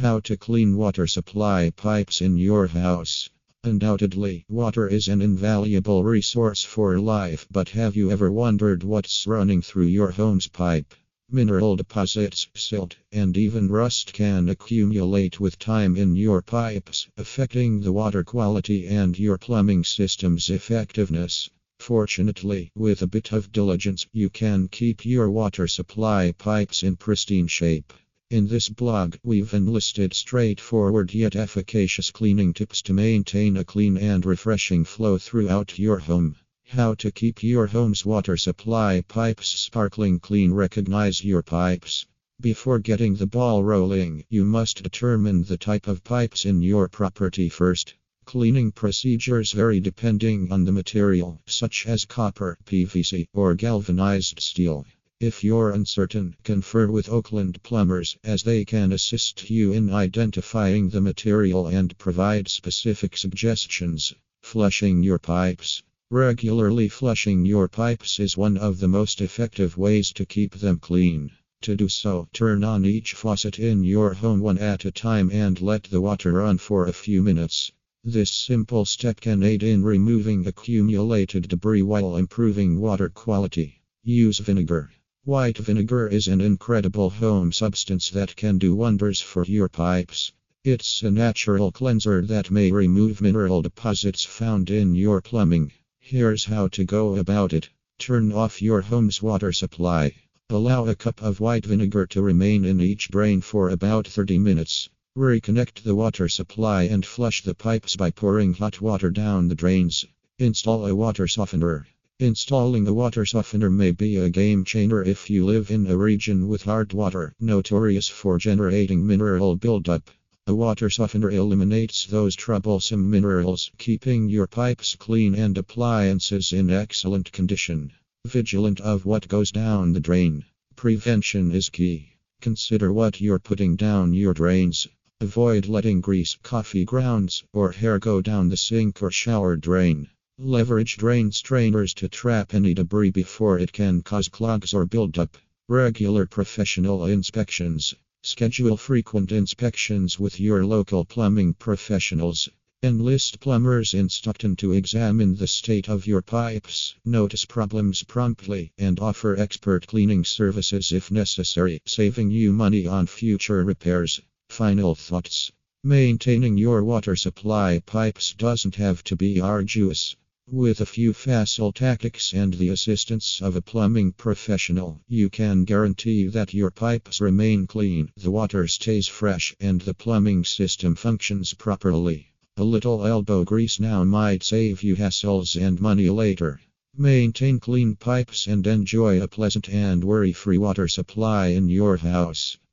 How to clean water supply pipes in your house. Undoubtedly, water is an invaluable resource for life, but have you ever wondered what's running through your home's pipe? Mineral deposits, silt, and even rust can accumulate with time in your pipes, affecting the water quality and your plumbing system's effectiveness. Fortunately, with a bit of diligence, you can keep your water supply pipes in pristine shape. In this blog, we've enlisted straightforward yet efficacious cleaning tips to maintain a clean and refreshing flow throughout your home. How to keep your home's water supply pipes sparkling clean. Recognize your pipes. Before getting the ball rolling, you must determine the type of pipes in your property first. Cleaning procedures vary depending on the material, such as copper, PVC, or galvanized steel. If you're uncertain, confer with Oakland Plumbers as they can assist you in identifying the material and provide specific suggestions. Flushing your pipes. Regularly flushing your pipes is one of the most effective ways to keep them clean. To do so, turn on each faucet in your home one at a time and let the water run for a few minutes. This simple step can aid in removing accumulated debris while improving water quality. Use vinegar. White vinegar is an incredible home substance that can do wonders for your pipes. It's a natural cleanser that may remove mineral deposits found in your plumbing. Here's how to go about it turn off your home's water supply. Allow a cup of white vinegar to remain in each drain for about 30 minutes. Reconnect the water supply and flush the pipes by pouring hot water down the drains. Install a water softener. Installing a water softener may be a game changer if you live in a region with hard water, notorious for generating mineral buildup. A water softener eliminates those troublesome minerals, keeping your pipes clean and appliances in excellent condition. Vigilant of what goes down the drain. Prevention is key. Consider what you're putting down your drains. Avoid letting grease, coffee grounds, or hair go down the sink or shower drain. Leverage drain strainers to trap any debris before it can cause clogs or buildup. Regular professional inspections. Schedule frequent inspections with your local plumbing professionals. Enlist plumbers in Stockton to examine the state of your pipes, notice problems promptly, and offer expert cleaning services if necessary, saving you money on future repairs. Final thoughts Maintaining your water supply pipes doesn't have to be arduous. With a few facile tactics and the assistance of a plumbing professional, you can guarantee that your pipes remain clean, the water stays fresh, and the plumbing system functions properly. A little elbow grease now might save you hassles and money later. Maintain clean pipes and enjoy a pleasant and worry free water supply in your house.